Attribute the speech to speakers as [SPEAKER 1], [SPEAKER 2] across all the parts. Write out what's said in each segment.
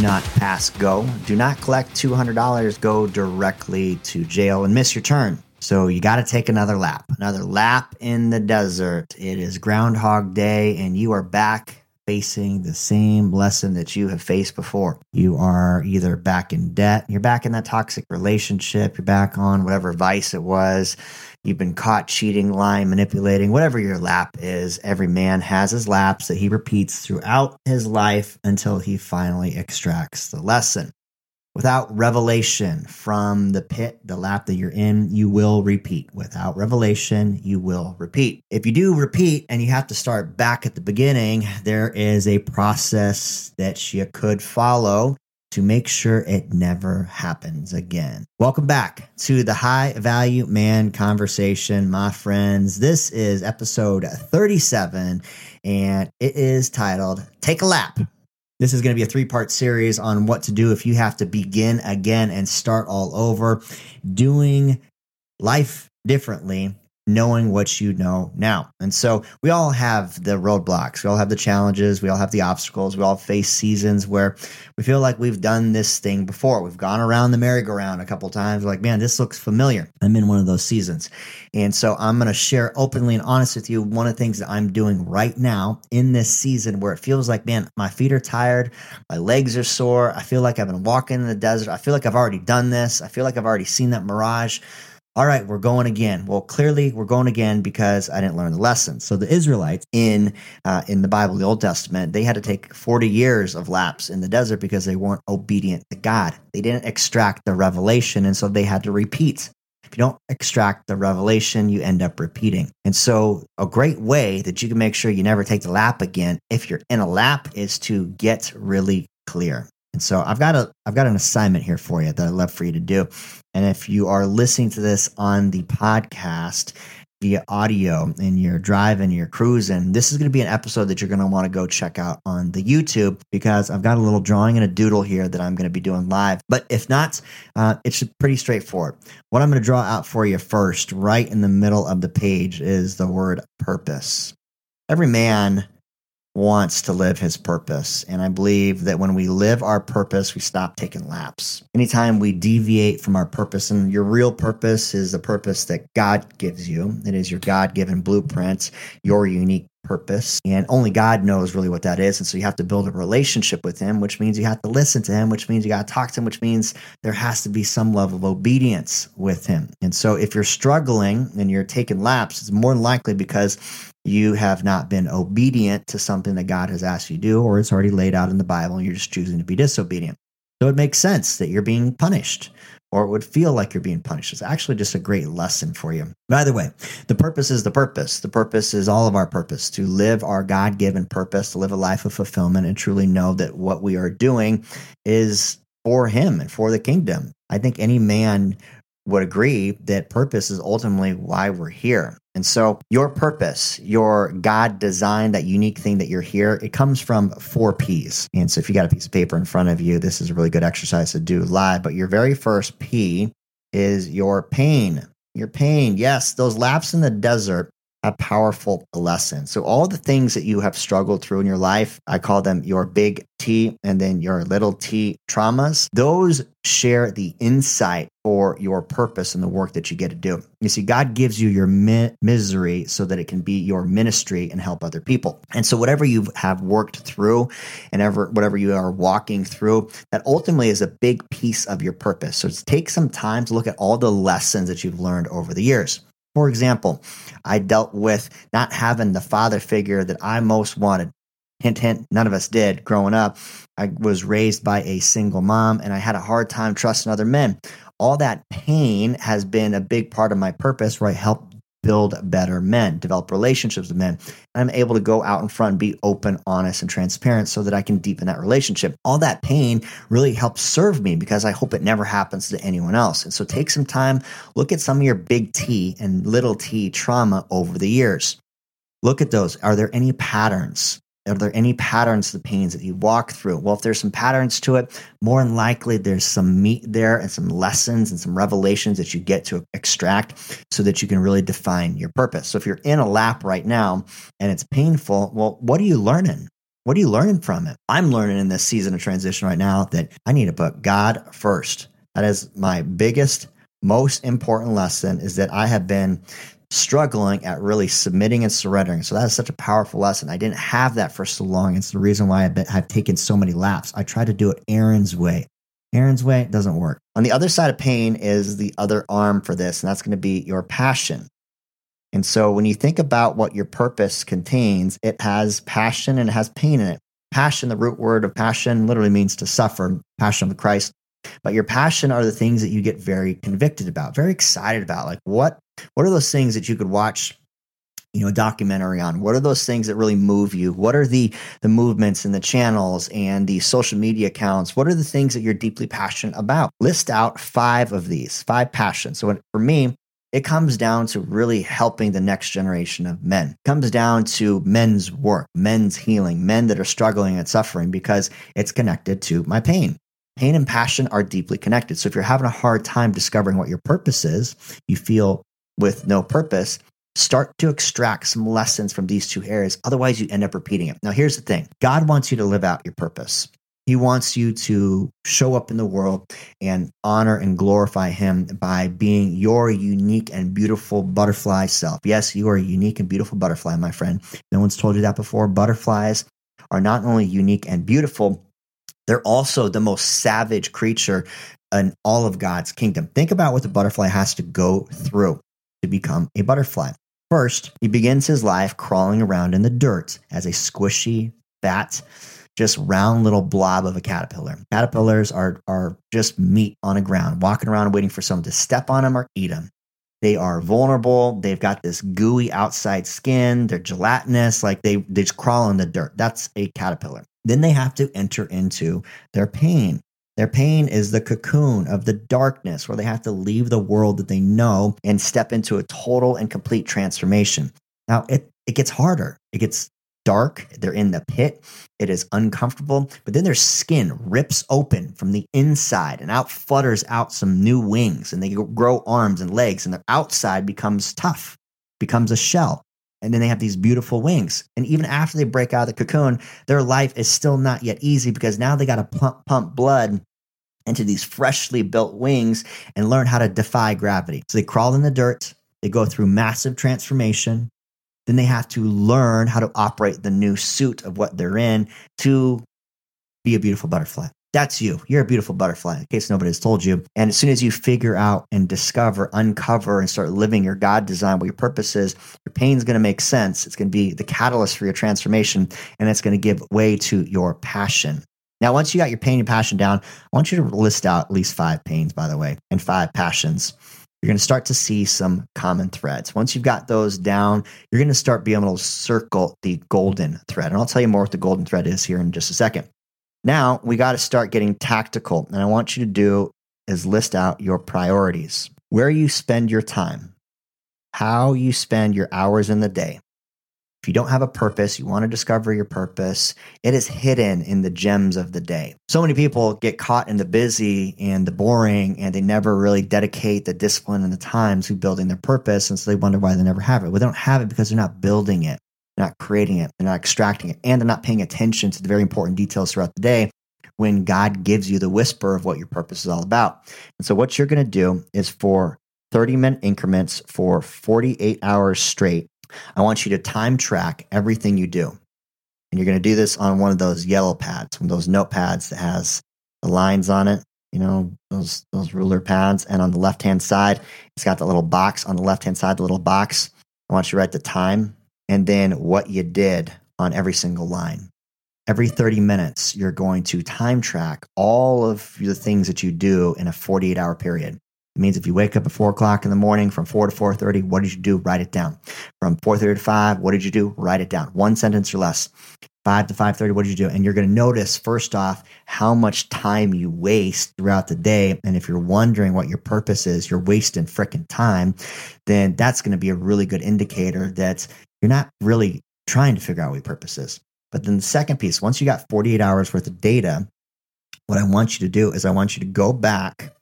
[SPEAKER 1] not pass go. Do not collect $200, go directly to jail and miss your turn. So you got to take another lap, another lap in the desert. It is Groundhog Day, and you are back facing the same lesson that you have faced before. You are either back in debt, you're back in that toxic relationship, you're back on whatever vice it was, you've been caught cheating, lying, manipulating, whatever your lap is. Every man has his laps that he repeats throughout his life until he finally extracts the lesson. Without revelation from the pit, the lap that you're in, you will repeat. Without revelation, you will repeat. If you do repeat and you have to start back at the beginning, there is a process that you could follow to make sure it never happens again. Welcome back to the High Value Man Conversation, my friends. This is episode 37 and it is titled Take a Lap this is going to be a three part series on what to do if you have to begin again and start all over, doing life differently knowing what you know now. And so we all have the roadblocks, we all have the challenges, we all have the obstacles, we all face seasons where we feel like we've done this thing before. We've gone around the merry-go-round a couple times. We're like, man, this looks familiar. I'm in one of those seasons. And so I'm going to share openly and honest with you one of the things that I'm doing right now in this season where it feels like, man, my feet are tired, my legs are sore. I feel like I've been walking in the desert. I feel like I've already done this. I feel like I've already seen that mirage all right, we're going again. Well, clearly we're going again because I didn't learn the lesson. So the Israelites in uh, in the Bible, the Old Testament, they had to take 40 years of laps in the desert because they weren't obedient to God. They didn't extract the revelation, and so they had to repeat. If you don't extract the revelation, you end up repeating. And so, a great way that you can make sure you never take the lap again, if you're in a lap, is to get really clear. So I've got a I've got an assignment here for you that I'd love for you to do. And if you are listening to this on the podcast via audio and you're driving, you're cruising, this is going to be an episode that you're going to want to go check out on the YouTube because I've got a little drawing and a doodle here that I'm going to be doing live. But if not, uh, it's pretty straightforward. What I'm going to draw out for you first, right in the middle of the page, is the word purpose. Every man wants to live his purpose. And I believe that when we live our purpose, we stop taking laps. Anytime we deviate from our purpose, and your real purpose is the purpose that God gives you, it is your God given blueprint, your unique purpose. And only God knows really what that is. And so you have to build a relationship with Him, which means you have to listen to Him, which means you got to talk to Him, which means there has to be some level of obedience with Him. And so if you're struggling and you're taking laps, it's more likely because you have not been obedient to something that God has asked you to do, or it's already laid out in the Bible and you're just choosing to be disobedient. So it makes sense that you're being punished, or it would feel like you're being punished. It's actually just a great lesson for you. By the way, the purpose is the purpose. The purpose is all of our purpose to live our God given purpose, to live a life of fulfillment, and truly know that what we are doing is for Him and for the kingdom. I think any man would agree that purpose is ultimately why we're here. And so, your purpose, your God designed, that unique thing that you're here, it comes from four P's. And so, if you got a piece of paper in front of you, this is a really good exercise to do live. But your very first P is your pain. Your pain. Yes, those laps in the desert a powerful lesson. So, all the things that you have struggled through in your life, I call them your big T and then your little t traumas, those share the insight for your purpose and the work that you get to do. You see, God gives you your mi- misery so that it can be your ministry and help other people. And so, whatever you have worked through and ever, whatever you are walking through, that ultimately is a big piece of your purpose. So, take some time to look at all the lessons that you've learned over the years. For example, I dealt with not having the father figure that I most wanted. Hint, hint, none of us did growing up. I was raised by a single mom and I had a hard time trusting other men. All that pain has been a big part of my purpose where I help build better men, develop relationships with men. I'm able to go out in front be open, honest, and transparent so that I can deepen that relationship. All that pain really helps serve me because I hope it never happens to anyone else. And so take some time, look at some of your big T and little t trauma over the years. Look at those. Are there any patterns? Are there any patterns to the pains that you walk through? Well, if there's some patterns to it, more than likely there's some meat there and some lessons and some revelations that you get to extract so that you can really define your purpose. So if you're in a lap right now and it's painful, well, what are you learning? What are you learning from it? I'm learning in this season of transition right now that I need to put God first. That is my biggest, most important lesson is that I have been struggling at really submitting and surrendering. So that is such a powerful lesson. I didn't have that for so long. It's the reason why I've, been, I've taken so many laps. I try to do it Erin's way. Erin's way doesn't work. On the other side of pain is the other arm for this, and that's going to be your passion. And so when you think about what your purpose contains, it has passion and it has pain in it. Passion, the root word of passion, literally means to suffer, passion of Christ. But your passion are the things that you get very convicted about, very excited about. Like what what are those things that you could watch you know a documentary on what are those things that really move you what are the the movements and the channels and the social media accounts what are the things that you're deeply passionate about list out five of these five passions so for me it comes down to really helping the next generation of men. It comes down to men's work, men's healing, men that are struggling and suffering because it's connected to my pain. Pain and passion are deeply connected. So if you're having a hard time discovering what your purpose is, you feel with no purpose, start to extract some lessons from these two areas. Otherwise, you end up repeating it. Now, here's the thing God wants you to live out your purpose. He wants you to show up in the world and honor and glorify Him by being your unique and beautiful butterfly self. Yes, you are a unique and beautiful butterfly, my friend. No one's told you that before. Butterflies are not only unique and beautiful, they're also the most savage creature in all of God's kingdom. Think about what the butterfly has to go through to become a butterfly. First, he begins his life crawling around in the dirt as a squishy, fat, just round little blob of a caterpillar. Caterpillars are, are just meat on the ground, walking around waiting for someone to step on them or eat them. They are vulnerable. They've got this gooey outside skin. They're gelatinous, like they, they just crawl in the dirt. That's a caterpillar. Then they have to enter into their pain. Their pain is the cocoon of the darkness where they have to leave the world that they know and step into a total and complete transformation. Now, it, it gets harder. It gets dark. They're in the pit. It is uncomfortable. But then their skin rips open from the inside and out flutters out some new wings and they grow arms and legs and their outside becomes tough, becomes a shell. And then they have these beautiful wings. And even after they break out of the cocoon, their life is still not yet easy because now they got to pump, pump blood into these freshly built wings and learn how to defy gravity. So they crawl in the dirt, they go through massive transformation. Then they have to learn how to operate the new suit of what they're in to be a beautiful butterfly. That's you. You're a beautiful butterfly, in case nobody has told you. And as soon as you figure out and discover, uncover, and start living your God design, what your purpose is, your pain's going to make sense. It's going to be the catalyst for your transformation, and it's going to give way to your passion. Now, once you got your pain and passion down, I want you to list out at least five pains, by the way, and five passions. You're going to start to see some common threads. Once you've got those down, you're going to start being able to circle the golden thread. And I'll tell you more what the golden thread is here in just a second. Now, we got to start getting tactical. And I want you to do is list out your priorities, where you spend your time, how you spend your hours in the day, if you don't have a purpose, you want to discover your purpose, it is hidden in the gems of the day. So many people get caught in the busy and the boring, and they never really dedicate the discipline and the time to building their purpose. And so they wonder why they never have it. Well, they don't have it because they're not building it, they're not creating it, they're not extracting it, and they're not paying attention to the very important details throughout the day when God gives you the whisper of what your purpose is all about. And so, what you're going to do is for 30 minute increments for 48 hours straight I want you to time track everything you do. And you're going to do this on one of those yellow pads, one of those notepads that has the lines on it, you know, those, those ruler pads. And on the left hand side, it's got the little box on the left hand side, the little box. I want you to write the time and then what you did on every single line. Every 30 minutes, you're going to time track all of the things that you do in a 48 hour period. It means if you wake up at four o'clock in the morning from four to four thirty, what did you do? Write it down. From four thirty to five, what did you do? Write it down. One sentence or less. Five to five thirty, what did you do? And you're going to notice first off how much time you waste throughout the day. And if you're wondering what your purpose is, you're wasting freaking time. Then that's going to be a really good indicator that you're not really trying to figure out what your purpose is. But then the second piece, once you got 48 hours worth of data, what I want you to do is I want you to go back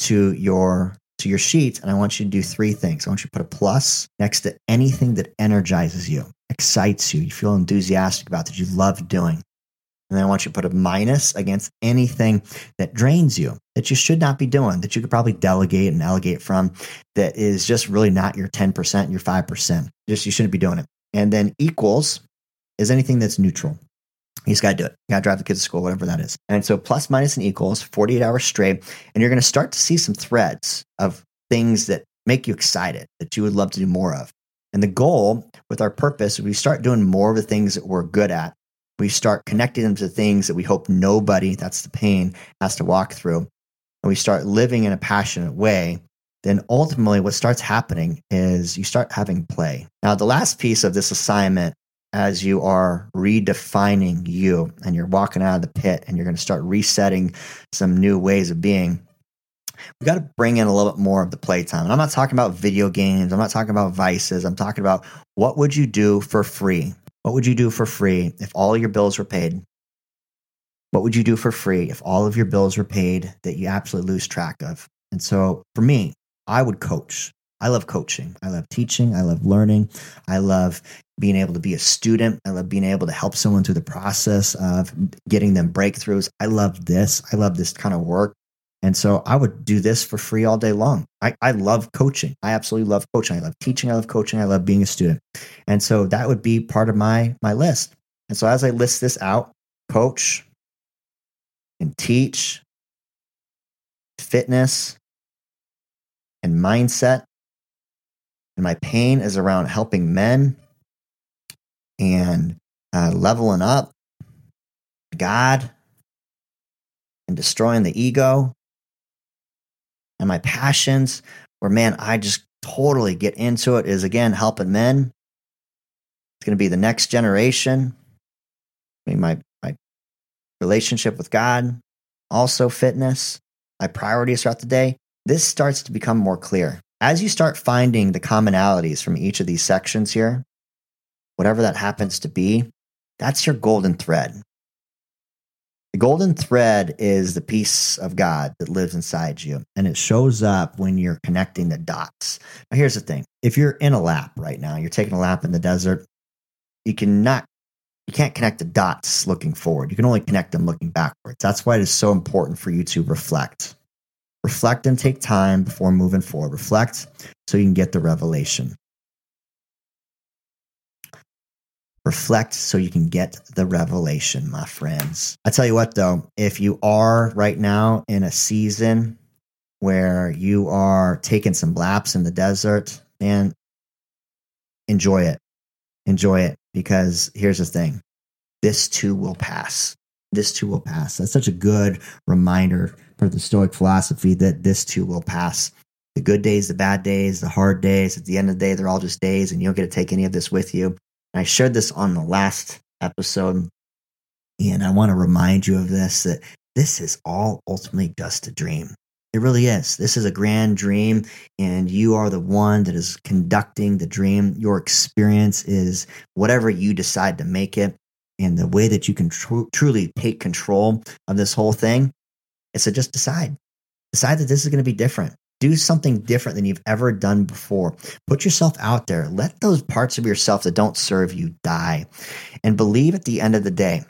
[SPEAKER 1] to your to your sheet and I want you to do three things. I want you to put a plus next to anything that energizes you. excites you, you feel enthusiastic about, that you love doing. And then I want you to put a minus against anything that drains you, that you should not be doing, that you could probably delegate and elevate from, that is just really not your 10%, your 5%. Just you shouldn't be doing it. And then equals is anything that's neutral. You just got to do it. You got to drive the kids to school, whatever that is. And so plus, minus, and equals 48 hours straight. And you're going to start to see some threads of things that make you excited that you would love to do more of. And the goal with our purpose, we start doing more of the things that we're good at. We start connecting them to things that we hope nobody, that's the pain, has to walk through. And we start living in a passionate way. Then ultimately, what starts happening is you start having play. Now, the last piece of this assignment as you are redefining you and you're walking out of the pit and you're going to start resetting some new ways of being we got to bring in a little bit more of the playtime and i'm not talking about video games i'm not talking about vices i'm talking about what would you do for free what would you do for free if all your bills were paid what would you do for free if all of your bills were paid that you absolutely lose track of and so for me i would coach I love coaching. I love teaching. I love learning. I love being able to be a student. I love being able to help someone through the process of getting them breakthroughs. I love this. I love this kind of work. And so I would do this for free all day long. I, I love coaching. I absolutely love coaching. I love teaching. I love coaching. I love being a student. And so that would be part of my my list. And so as I list this out, coach and teach, fitness and mindset and my pain is around helping men and uh, leveling up God and destroying the ego. And my passions, where man, I just totally get into it, is again helping men. It's going to be the next generation. I mean, my, my relationship with God, also fitness, my priorities throughout the day. This starts to become more clear as you start finding the commonalities from each of these sections here, whatever that happens to be, that's your golden thread. The golden thread is the peace of God that lives inside you, and it shows up when you're connecting the dots. Now, here's the thing if you're in a lap right now, you're taking a lap in the desert, you cannot. You can't connect the dots looking forward. You can only connect them looking backwards. That's why it is so important for you to reflect Reflect and take time before moving forward. Reflect so you can get the revelation. Reflect so you can get the revelation, my friends. I tell you what, though, if you are right now in a season where you are taking some laps in the desert, man, enjoy it. Enjoy it because here's the thing this too will pass. This too will pass. That's such a good reminder for the Stoic philosophy that this too will pass. The good days, the bad days, the hard days, at the end of the day, they're all just days, and you don't get to take any of this with you. I shared this on the last episode, and I want to remind you of this that this is all ultimately just a dream. It really is. This is a grand dream, and you are the one that is conducting the dream. Your experience is whatever you decide to make it. And the way that you can tr- truly take control of this whole thing is to just decide. Decide that this is going to be different. Do something different than you've ever done before. Put yourself out there. Let those parts of yourself that don't serve you die. And believe at the end of the day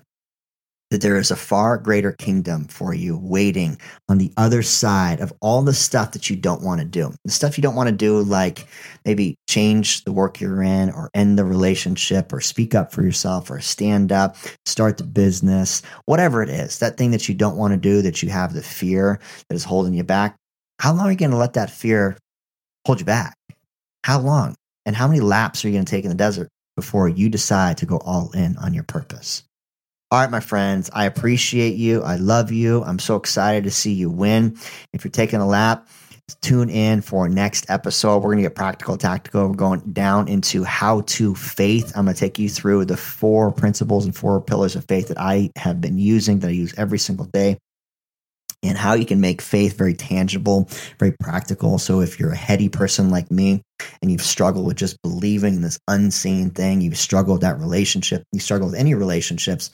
[SPEAKER 1] that there is a far greater kingdom for you waiting on the other side of all the stuff that you don't want to do. The stuff you don't want to do, like maybe change the work you're in, or end the relationship, or speak up for yourself, or stand up, start the business, whatever it is, that thing that you don't want to do, that you have the fear that is holding you back. How long are you going to let that fear hold you back? How long? And how many laps are you going to take in the desert before you decide to go all in on your purpose? All right, my friends, I appreciate you. I love you. I'm so excited to see you win. If you're taking a lap, tune in for next episode. We're going to get practical, tactical. We're going down into how to faith. I'm going to take you through the four principles and four pillars of faith that I have been using, that I use every single day. And how you can make faith very tangible, very practical. So if you're a heady person like me and you've struggled with just believing in this unseen thing, you've struggled with that relationship, you struggle with any relationships,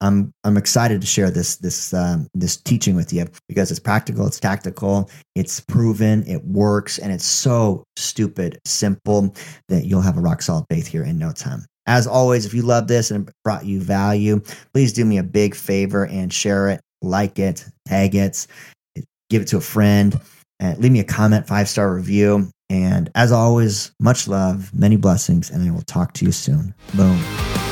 [SPEAKER 1] I'm I'm excited to share this this um, this teaching with you because it's practical, it's tactical, it's proven, it works, and it's so stupid simple that you'll have a rock solid faith here in no time. As always, if you love this and brought you value, please do me a big favor and share it like it, tag it, give it to a friend, and leave me a comment, five star review. And as always, much love, many blessings, and I will talk to you soon. Boom.